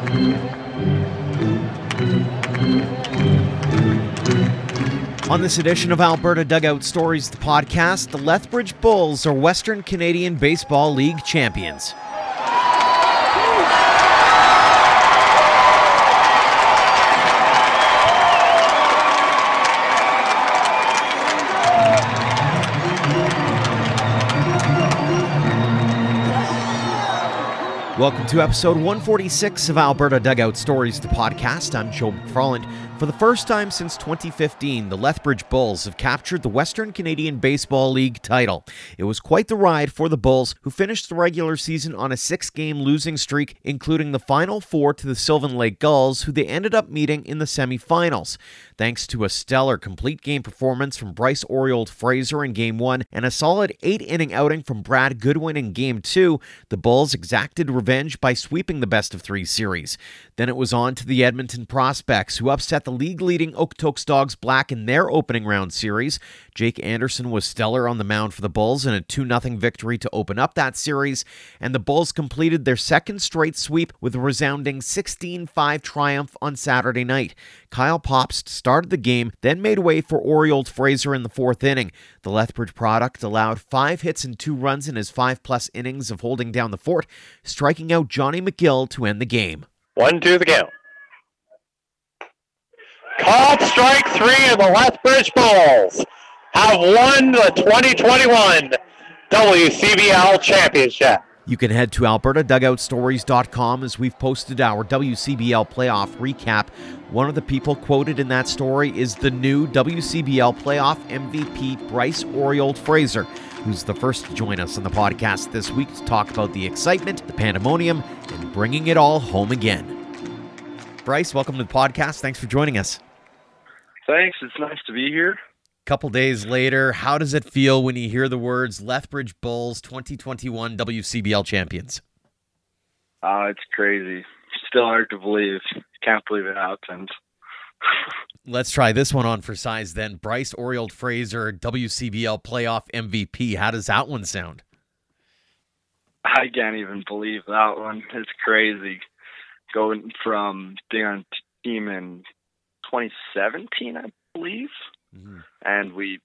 On this edition of Alberta Dugout Stories, the podcast, the Lethbridge Bulls are Western Canadian Baseball League champions. Welcome to episode 146 of Alberta Dugout Stories, the podcast. I'm Joe McFarland. For the first time since 2015, the Lethbridge Bulls have captured the Western Canadian Baseball League title. It was quite the ride for the Bulls, who finished the regular season on a six game losing streak, including the final four to the Sylvan Lake Gulls, who they ended up meeting in the semifinals. Thanks to a stellar complete game performance from Bryce Oriold Fraser in Game 1 and a solid eight inning outing from Brad Goodwin in Game 2, the Bulls exacted revenge by sweeping the best of three series. Then it was on to the Edmonton Prospects, who upset the the league leading Okotoks Dogs Black in their opening round series. Jake Anderson was stellar on the mound for the Bulls in a 2 0 victory to open up that series, and the Bulls completed their second straight sweep with a resounding 16 5 triumph on Saturday night. Kyle Popst started the game, then made way for Oriold Fraser in the fourth inning. The Lethbridge product allowed five hits and two runs in his five plus innings of holding down the fort, striking out Johnny McGill to end the game. One, two, the count. Called strike three, and the Lethbridge Bulls have won the 2021 WCBL Championship. You can head to albertadugoutstories.com as we've posted our WCBL playoff recap. One of the people quoted in that story is the new WCBL playoff MVP, Bryce Oriold Fraser, who's the first to join us on the podcast this week to talk about the excitement, the pandemonium, and bringing it all home again. Bryce, welcome to the podcast. Thanks for joining us. Thanks. It's nice to be here. Couple days later, how does it feel when you hear the words Lethbridge Bulls 2021 WCBL champions? Uh, it's crazy. Still hard to believe. Can't believe it happened. Let's try this one on for size then. Bryce Oriold Fraser, WCBL playoff MVP. How does that one sound? I can't even believe that one. It's crazy. Going from being on team in 2017, I believe, mm-hmm. and we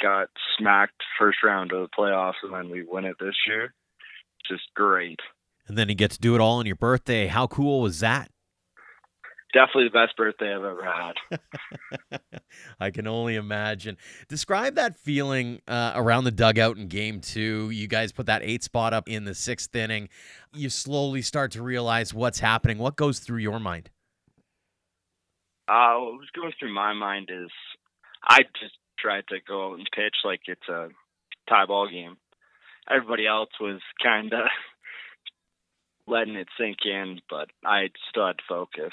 got smacked first round of the playoffs, and then we win it this year. Just great. And then you get to do it all on your birthday. How cool was that? Definitely the best birthday I've ever had. I can only imagine. Describe that feeling uh, around the dugout in game two. You guys put that eight spot up in the sixth inning. You slowly start to realize what's happening. What goes through your mind? Uh, what was going through my mind is I just tried to go out and pitch like it's a tie ball game. Everybody else was kind of letting it sink in, but I still had to focus.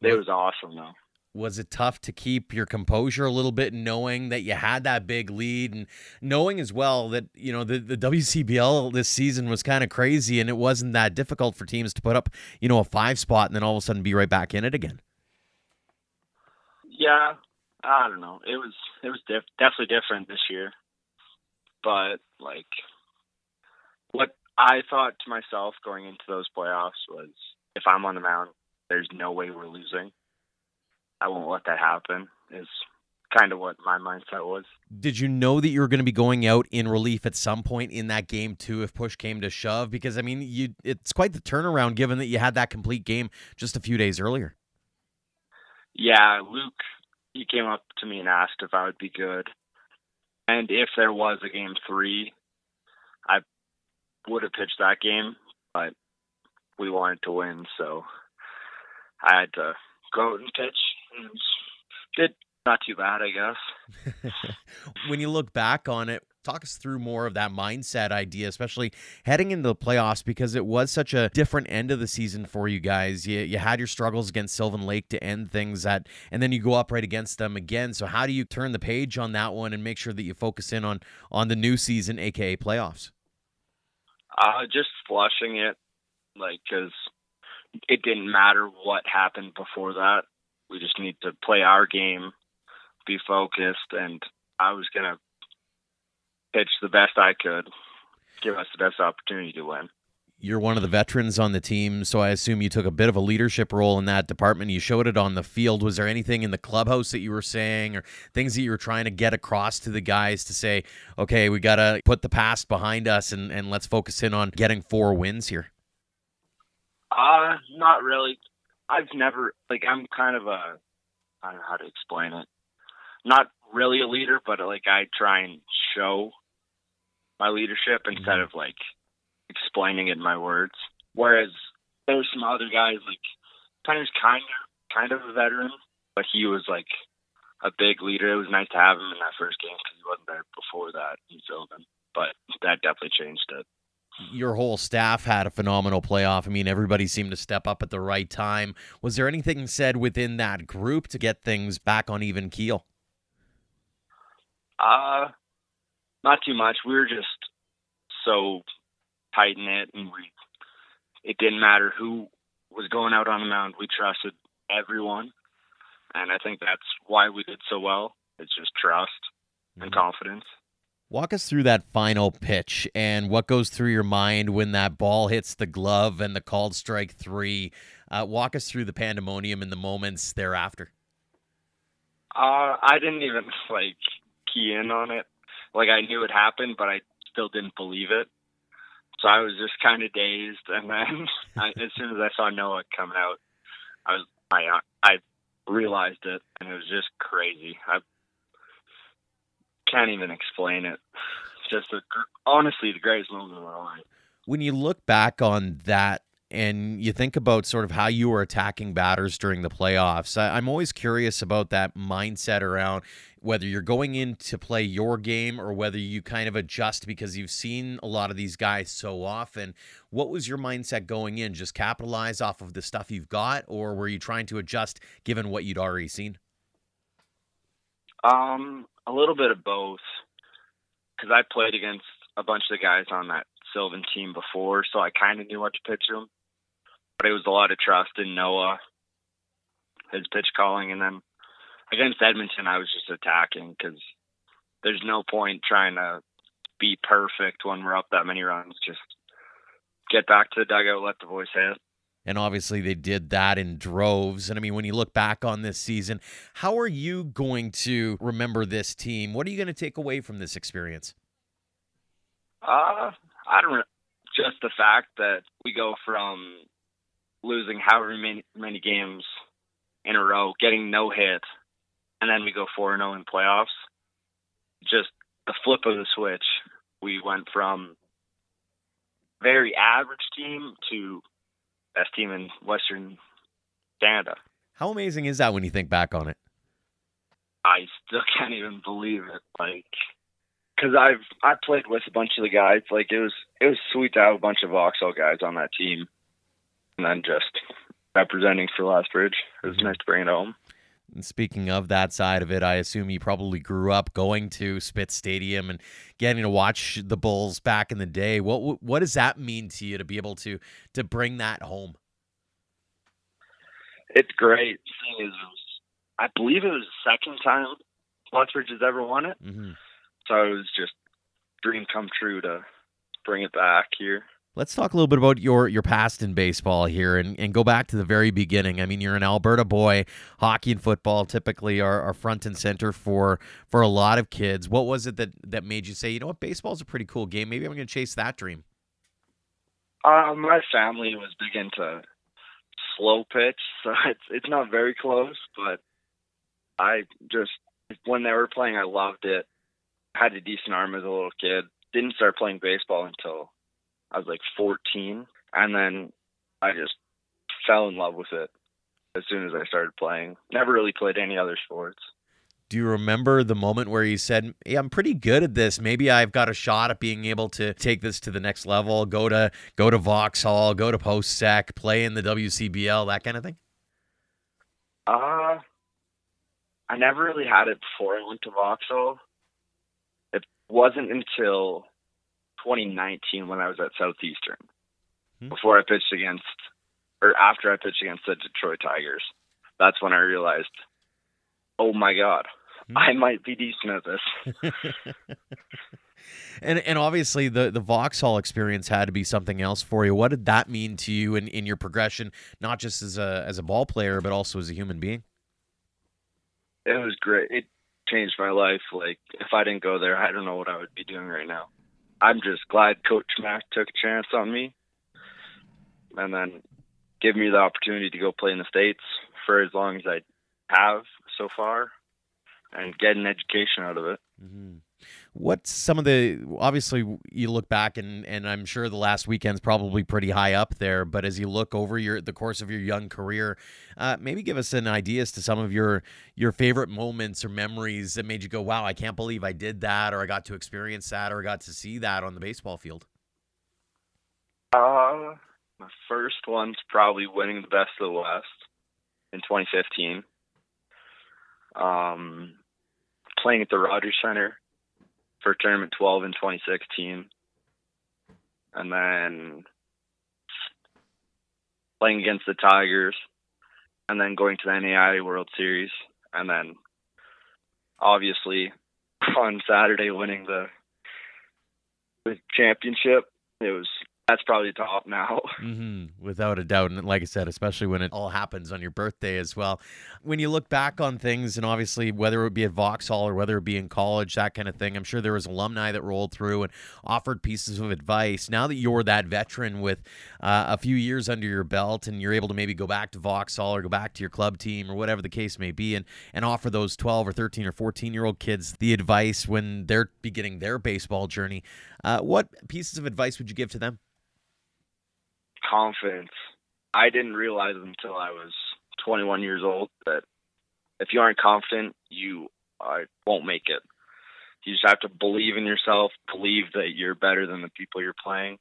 It was awesome though. Was it tough to keep your composure a little bit, knowing that you had that big lead, and knowing as well that you know the, the WCBL this season was kind of crazy, and it wasn't that difficult for teams to put up you know a five spot and then all of a sudden be right back in it again yeah, I don't know. It was it was diff- definitely different this year, but like what I thought to myself going into those playoffs was, if I'm on the mound, there's no way we're losing. I won't let that happen. Is kind of what my mindset was. Did you know that you were going to be going out in relief at some point in that game too, if push came to shove? Because I mean, you it's quite the turnaround given that you had that complete game just a few days earlier. Yeah, Luke, he came up to me and asked if I would be good. And if there was a game three, I would have pitched that game, but we wanted to win, so I had to go out and pitch. And did not too bad, I guess. when you look back on it, talk us through more of that mindset idea, especially heading into the playoffs, because it was such a different end of the season for you guys. You, you had your struggles against Sylvan Lake to end things at, and then you go up right against them again. So how do you turn the page on that one and make sure that you focus in on on the new season, aka playoffs? Uh, just flushing it, like because it didn't matter what happened before that. We just need to play our game, be focused, and I was gonna pitch the best I could, give us the best opportunity to win. you're one of the veterans on the team, so I assume you took a bit of a leadership role in that department. You showed it on the field. Was there anything in the clubhouse that you were saying or things that you were trying to get across to the guys to say, okay, we got to put the past behind us and, and let's focus in on getting four wins here? Uh, not really. I've never, like, I'm kind of a, I don't know how to explain it. Not really a leader, but like, I try and show my leadership instead of like explaining it in my words. Whereas there's some other guys like Penner's kind of kind of a veteran, but he was like a big leader. It was nice to have him in that first game because he wasn't there before that in Sylvan. But that definitely changed it. Your whole staff had a phenomenal playoff. I mean, everybody seemed to step up at the right time. Was there anything said within that group to get things back on even keel? Uh, not too much. We were just so tight knit, and we it didn't matter who was going out on the mound. We trusted everyone, and I think that's why we did so well. It's just trust mm-hmm. and confidence. Walk us through that final pitch and what goes through your mind when that ball hits the glove and the called strike three. Uh, walk us through the pandemonium and the moments thereafter. Uh, I didn't even like key in on it. Like I knew it happened, but I still didn't believe it. So I was just kind of dazed, and then I, as soon as I saw Noah coming out, I was I I realized it, and it was just crazy. I can't even explain it. It's Just a, honestly the greatest moment of my life. When you look back on that and you think about sort of how you were attacking batters during the playoffs, I, am always curious about that mindset around whether you're going in to play your game or whether you kind of adjust because you've seen a lot of these guys so often. What was your mindset going in? Just capitalize off of the stuff you've got, or were you trying to adjust given what you'd already seen? Um, a little bit of both. Because I played against a bunch of the guys on that Sylvan team before, so I kind of knew what to pitch them. But it was a lot of trust in Noah, his pitch calling, and then against Edmonton, I was just attacking because there's no point trying to be perfect when we're up that many runs. Just get back to the dugout, let the boys hit. And obviously, they did that in droves. And I mean, when you look back on this season, how are you going to remember this team? What are you going to take away from this experience? Uh, I don't. Know. Just the fact that we go from losing however many many games in a row, getting no hit, and then we go 4 0 in playoffs. Just the flip of the switch. We went from very average team to best team in Western Canada. How amazing is that when you think back on it? I still can't even believe it. Like, because I've I played with a bunch of the guys. Like it was it was sweet to have a bunch of Vauxhall guys on that team, and then just representing for Lethbridge. It was mm-hmm. nice to bring it home. And speaking of that side of it, I assume you probably grew up going to Spitz Stadium and getting to watch the Bulls back in the day. What what does that mean to you to be able to to bring that home? It's great. The thing is, I believe it was the second time Lethbridge has ever won it. Mm-hmm. So it was just dream come true to bring it back here. Let's talk a little bit about your your past in baseball here and, and go back to the very beginning. I mean, you're an Alberta boy. Hockey and football typically are, are front and center for for a lot of kids. What was it that, that made you say, you know what, baseball's a pretty cool game. Maybe I'm going to chase that dream? Uh, my family was big into slow pitch, so it's it's not very close, but I just when they were playing, I loved it. Had a decent arm as a little kid. Didn't start playing baseball until I was like 14, and then I just fell in love with it as soon as I started playing. Never really played any other sports. Do you remember the moment where you said, "Hey, I'm pretty good at this. Maybe I've got a shot at being able to take this to the next level. Go to go to Vauxhall, go to post sec, play in the WCBL, that kind of thing." Uh, I never really had it before I went to Vauxhall. It wasn't until 2019 when I was at Southeastern. Hmm. Before I pitched against, or after I pitched against the Detroit Tigers, that's when I realized, oh my God, hmm. I might be decent at this. And and obviously the the Vauxhall experience had to be something else for you. What did that mean to you in, in your progression, not just as a as a ball player, but also as a human being? It was great. It changed my life. Like if I didn't go there, I don't know what I would be doing right now. I'm just glad Coach Mack took a chance on me, and then give me the opportunity to go play in the states for as long as I have so far, and get an education out of it. Mm-hmm. What's some of the obviously you look back and and I'm sure the last weekend's probably pretty high up there, but as you look over your the course of your young career, uh, maybe give us an idea as to some of your your favorite moments or memories that made you go, "Wow, I can't believe I did that," or "I got to experience that," or "I got to see that on the baseball field." Uh, my first one's probably winning the Best of the West in 2015. Um, playing at the Rogers Center for tournament 12 in 2016 and then playing against the tigers and then going to the NAIA World Series and then obviously on Saturday winning the the championship. It was that's probably top now. Mm-hmm, without a doubt. And like I said, especially when it all happens on your birthday as well. When you look back on things, and obviously whether it be at Vauxhall or whether it be in college, that kind of thing, I'm sure there was alumni that rolled through and offered pieces of advice. Now that you're that veteran with uh, a few years under your belt and you're able to maybe go back to Vauxhall or go back to your club team or whatever the case may be and, and offer those 12 or 13 or 14 year old kids the advice when they're beginning their baseball journey, uh, what pieces of advice would you give to them? Confidence. I didn't realize until I was 21 years old that if you aren't confident, you uh, won't make it. You just have to believe in yourself, believe that you're better than the people you're playing.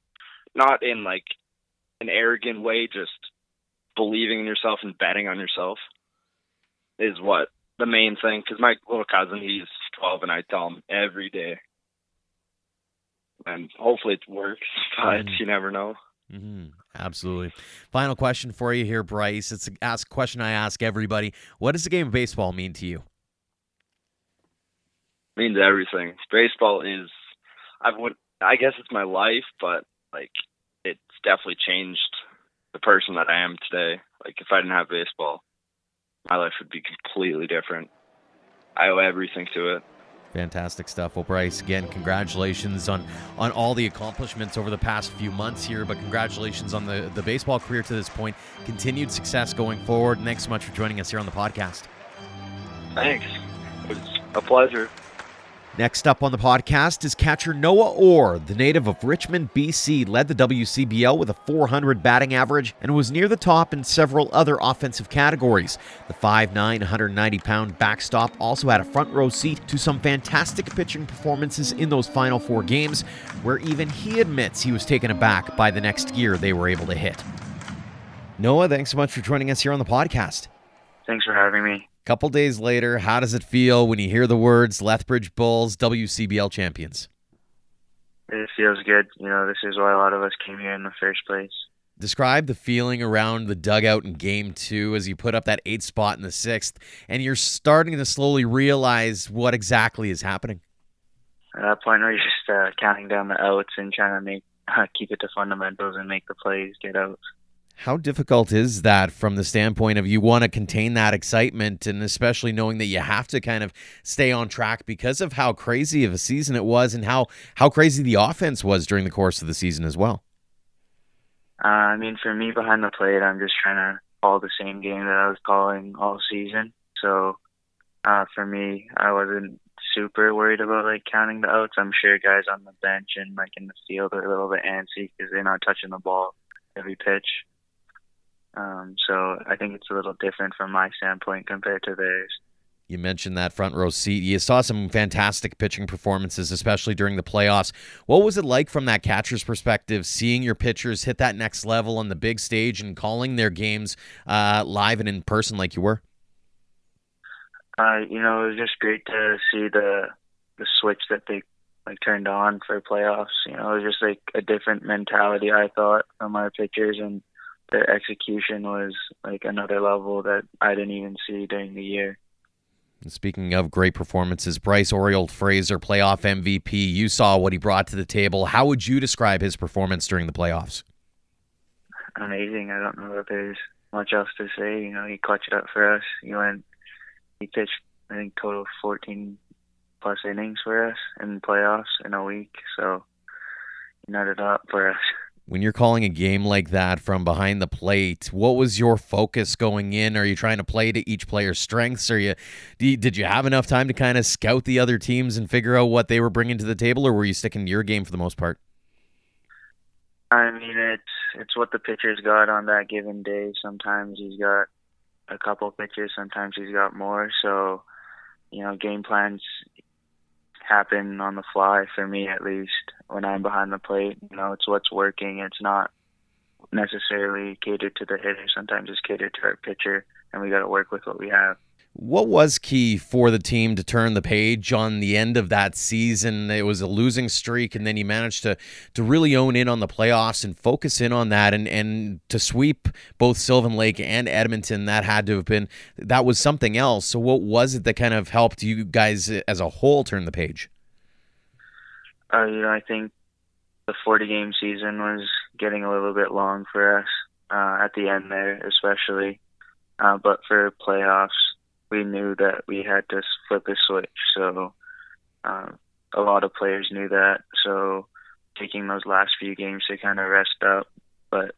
Not in like an arrogant way, just believing in yourself and betting on yourself is what the main thing. Because my little cousin, he's 12, and I tell him every day. And hopefully it works, but mm. you never know. Mm-hmm. Absolutely. Final question for you here, Bryce. It's a ask question I ask everybody. What does the game of baseball mean to you? It means everything. Baseball is, I would, I guess it's my life, but like it's definitely changed the person that I am today. Like if I didn't have baseball, my life would be completely different. I owe everything to it. Fantastic stuff. Well, Bryce, again, congratulations on on all the accomplishments over the past few months here, but congratulations on the, the baseball career to this point. Continued success going forward. Thanks so much for joining us here on the podcast. Thanks. It was a pleasure. Next up on the podcast is catcher Noah Orr. The native of Richmond, BC, led the WCBL with a 400 batting average and was near the top in several other offensive categories. The 5'9, 190 pound backstop also had a front row seat to some fantastic pitching performances in those final four games, where even he admits he was taken aback by the next gear they were able to hit. Noah, thanks so much for joining us here on the podcast. Thanks for having me. Couple days later, how does it feel when you hear the words Lethbridge Bulls WCBL champions? It feels good. You know, this is why a lot of us came here in the first place. Describe the feeling around the dugout in game two as you put up that eighth spot in the sixth, and you're starting to slowly realize what exactly is happening. At that point, we're just uh, counting down the outs and trying to make uh, keep it to fundamentals and make the plays get outs. How difficult is that from the standpoint of you want to contain that excitement and especially knowing that you have to kind of stay on track because of how crazy of a season it was and how how crazy the offense was during the course of the season as well? Uh, I mean, for me behind the plate, I'm just trying to call the same game that I was calling all season. So uh, for me, I wasn't super worried about like counting the outs. I'm sure guys on the bench and like in the field are a little bit antsy because they're not touching the ball every pitch. Um, so I think it's a little different from my standpoint compared to theirs. You mentioned that front row seat. You saw some fantastic pitching performances, especially during the playoffs. What was it like from that catcher's perspective, seeing your pitchers hit that next level on the big stage and calling their games uh, live and in person like you were? Uh, you know, it was just great to see the the switch that they like turned on for playoffs. You know, it was just like a different mentality. I thought from our pitchers and their execution was like another level that I didn't even see during the year. Speaking of great performances, Bryce Oriole Fraser, playoff MVP. You saw what he brought to the table. How would you describe his performance during the playoffs? Amazing. I don't know that there's much else to say. You know, he clutched it up for us. He went, he pitched, I think, total 14 plus innings for us in the playoffs in a week. So he nutted up for us. When you're calling a game like that from behind the plate, what was your focus going in? Are you trying to play to each player's strengths? Are you, did you have enough time to kind of scout the other teams and figure out what they were bringing to the table, or were you sticking to your game for the most part? I mean, it's it's what the pitcher's got on that given day. Sometimes he's got a couple pitches, sometimes he's got more. So, you know, game plans happen on the fly for me at least when I'm behind the plate. You know, it's what's working. It's not necessarily catered to the hitter. Sometimes it's catered to our pitcher, and we got to work with what we have. What was key for the team to turn the page on the end of that season? It was a losing streak, and then you managed to to really own in on the playoffs and focus in on that, and and to sweep both Sylvan Lake and Edmonton. That had to have been that was something else. So, what was it that kind of helped you guys as a whole turn the page? Uh, you know, I think the 40 game season was getting a little bit long for us uh, at the end there, especially. Uh, but for playoffs, we knew that we had to flip a switch. So uh, a lot of players knew that. So taking those last few games to kind of rest up, but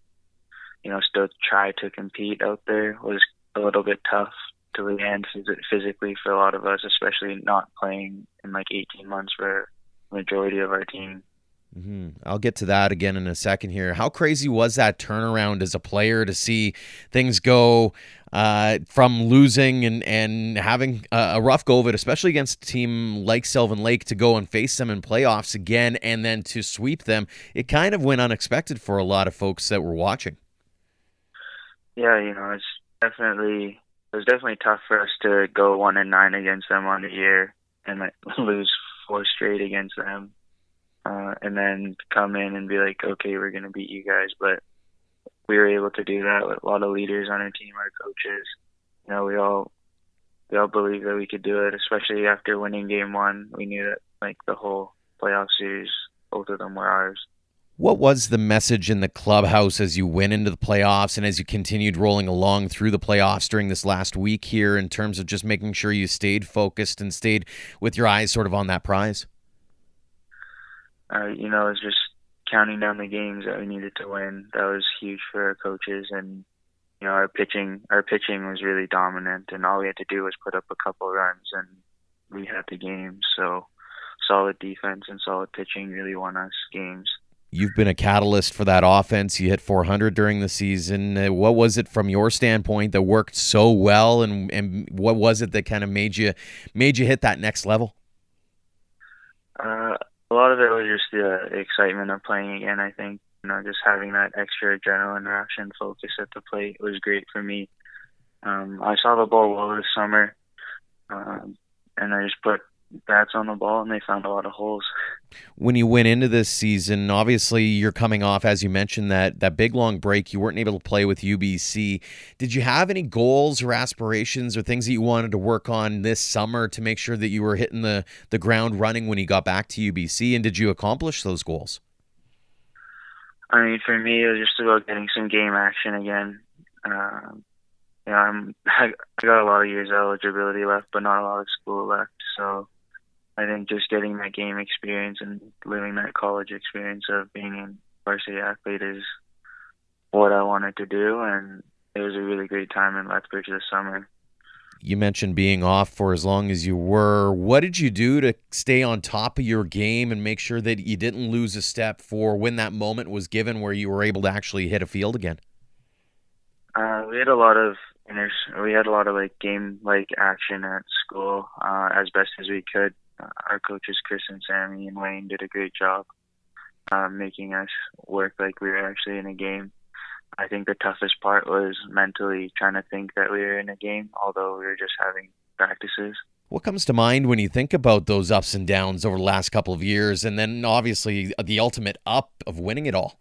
you know, still try to compete out there was a little bit tough to the end physically for a lot of us, especially not playing in like 18 months for majority of our team. Mm-hmm. I'll get to that again in a second here. How crazy was that turnaround as a player to see things go uh, from losing and, and having a, a, rough go of it, especially against a team like Sylvan Lake, to go and face them in playoffs again and then to sweep them? It kind of went unexpected for a lot of folks that were watching. Yeah, you know, it's definitely it was definitely tough for us to go one and nine against them on the year and like, lose four straight against them, uh, and then come in and be like, okay, we're gonna beat you guys. But we were able to do that with a lot of leaders on our team, our coaches. You know, we all we all believed that we could do it, especially after winning game one. We knew that like the whole playoff series, both of them were ours. What was the message in the clubhouse as you went into the playoffs and as you continued rolling along through the playoffs during this last week here in terms of just making sure you stayed focused and stayed with your eyes sort of on that prize? Uh, you know, it was just counting down the games that we needed to win. That was huge for our coaches and you know, our pitching our pitching was really dominant and all we had to do was put up a couple runs and we had the game. So solid defense and solid pitching really won us games. You've been a catalyst for that offense. You hit 400 during the season. Uh, what was it from your standpoint that worked so well, and and what was it that kind of made you made you hit that next level? Uh, a lot of it was just the excitement of playing again. I think you know just having that extra adrenaline rush and focus at the plate was great for me. Um, I saw the ball well this summer, um, and I just put bats on the ball and they found a lot of holes. When you went into this season, obviously you're coming off, as you mentioned, that that big long break. You weren't able to play with UBC. Did you have any goals or aspirations or things that you wanted to work on this summer to make sure that you were hitting the the ground running when you got back to UBC? And did you accomplish those goals? I mean, for me, it was just about getting some game action again. Um, yeah, I'm I got a lot of years of eligibility left, but not a lot of school left. So I think just getting that game experience and living that college experience of being a varsity athlete is what I wanted to do, and it was a really great time in Lethbridge this summer. You mentioned being off for as long as you were. What did you do to stay on top of your game and make sure that you didn't lose a step for when that moment was given where you were able to actually hit a field again? Uh, we had a lot of we had a lot of like game like action at school uh, as best as we could our coaches Chris and Sammy and Wayne did a great job uh, making us work like we were actually in a game. I think the toughest part was mentally trying to think that we were in a game, although we were just having practices. What comes to mind when you think about those ups and downs over the last couple of years, and then obviously the ultimate up of winning it all?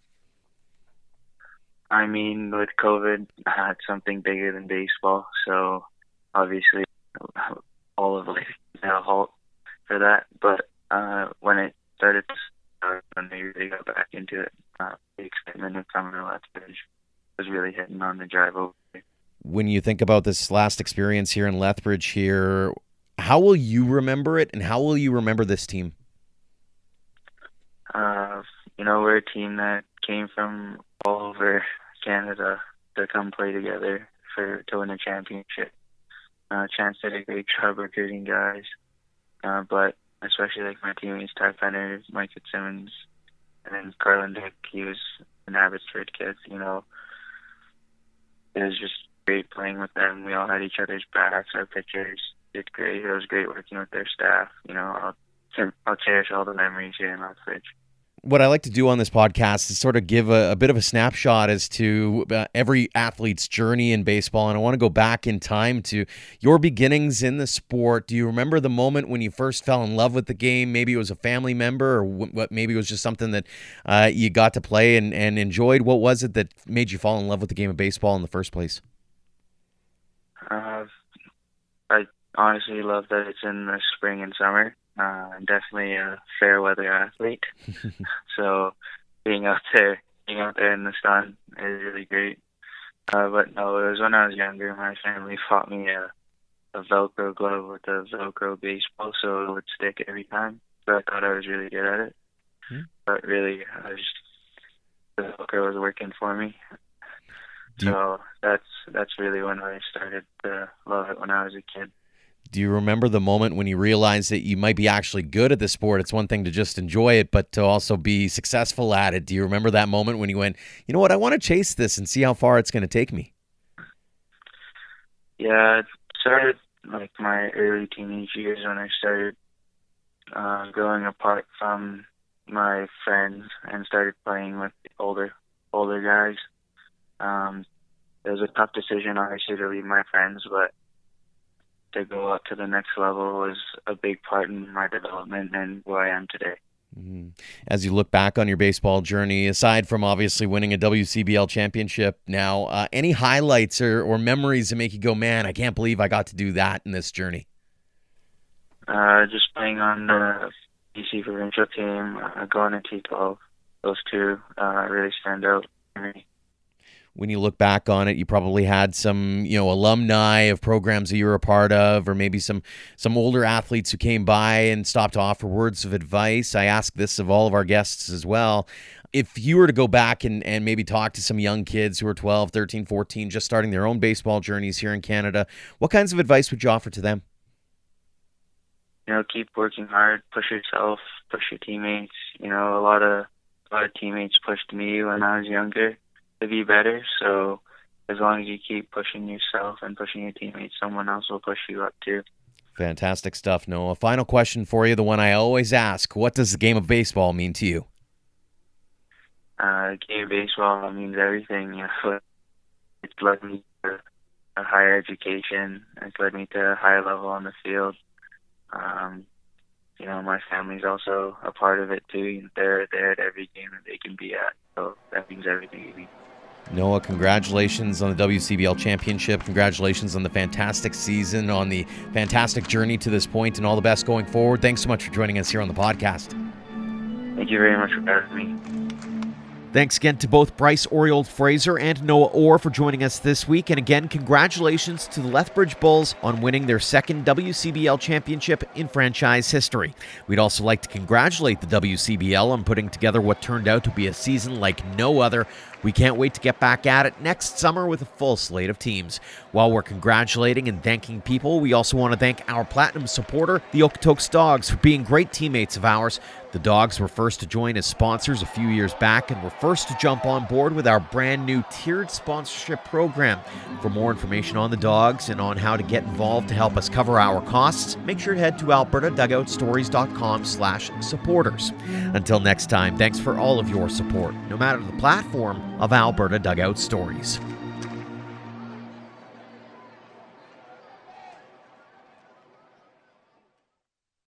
I mean, with COVID, I had something bigger than baseball, so obviously all of like a halt for that. But uh, when it started, uh, when they really got back into it, uh, the excitement of coming to Lethbridge was really hitting on the drive over. When you think about this last experience here in Lethbridge, here, how will you remember it, and how will you remember this team? Uh, you know, we're a team that came from all over Canada to come play together for to win a championship. Uh, Chance did a great job recruiting guys, uh, but especially like my teammates, Ty Fenner, Mike Fitzsimmons, and then Carlin Dick. He was an Abbotsford kid. You know, it was just great playing with them. We all had each other's backs. Our pitchers did great. It was great working with their staff. You know, I'll I'll cherish all the memories here in Lethbridge what I like to do on this podcast is sort of give a, a bit of a snapshot as to uh, every athlete's journey in baseball. And I want to go back in time to your beginnings in the sport. Do you remember the moment when you first fell in love with the game? Maybe it was a family member, or what? Maybe it was just something that uh, you got to play and, and enjoyed. What was it that made you fall in love with the game of baseball in the first place? Uh, I honestly love that it's in the spring and summer. Uh, I'm definitely a fair weather athlete, so being out there, being out there in the sun is really great. Uh, but no, it was when I was younger. My family bought me a, a Velcro glove with a Velcro baseball, so it would stick every time. So I thought I was really good at it. Hmm. But really, I just the Velcro was working for me. so that's that's really when I started to love it when I was a kid do you remember the moment when you realized that you might be actually good at the sport? It's one thing to just enjoy it, but to also be successful at it. Do you remember that moment when you went, you know what, I want to chase this and see how far it's going to take me? Yeah, it started like my early teenage years when I started uh, growing apart from my friends and started playing with older older guys. Um, it was a tough decision, obviously, to leave my friends, but to go up to the next level was a big part in my development and where I am today. Mm-hmm. As you look back on your baseball journey, aside from obviously winning a WCBL championship now, uh, any highlights or, or memories that make you go, man, I can't believe I got to do that in this journey? Uh, just playing on the BC provincial team, uh, going to T12, those two uh, really stand out for me when you look back on it, you probably had some, you know, alumni of programs that you were a part of, or maybe some some older athletes who came by and stopped to offer words of advice. I ask this of all of our guests as well. If you were to go back and, and maybe talk to some young kids who are 12, 13, 14, just starting their own baseball journeys here in Canada, what kinds of advice would you offer to them? You know, keep working hard, push yourself, push your teammates. You know, a lot of a lot of teammates pushed me when I was younger to be better. So as long as you keep pushing yourself and pushing your teammates, someone else will push you up too. Fantastic stuff, Noah. Final question for you, the one I always ask. What does the game of baseball mean to you? Uh, game of baseball means everything. You know, it's led me to a higher education. It's led me to a higher level on the field. Um, you know, my family's also a part of it too. They're there at every game that they can be at. So that means everything to me. Noah, congratulations on the WCBL championship. Congratulations on the fantastic season, on the fantastic journey to this point, and all the best going forward. Thanks so much for joining us here on the podcast. Thank you very much for having me. Thanks again to both Bryce Oriole Fraser and Noah Orr for joining us this week. And again, congratulations to the Lethbridge Bulls on winning their second WCBL championship in franchise history. We'd also like to congratulate the WCBL on putting together what turned out to be a season like no other we can't wait to get back at it next summer with a full slate of teams. While we're congratulating and thanking people, we also want to thank our platinum supporter, the Okotoks Dogs, for being great teammates of ours. The Dogs were first to join as sponsors a few years back and were first to jump on board with our brand new tiered sponsorship program. For more information on the Dogs and on how to get involved to help us cover our costs, make sure to head to albertadugoutstories.com slash supporters. Until next time, thanks for all of your support, no matter the platform of Alberta Dugout Stories.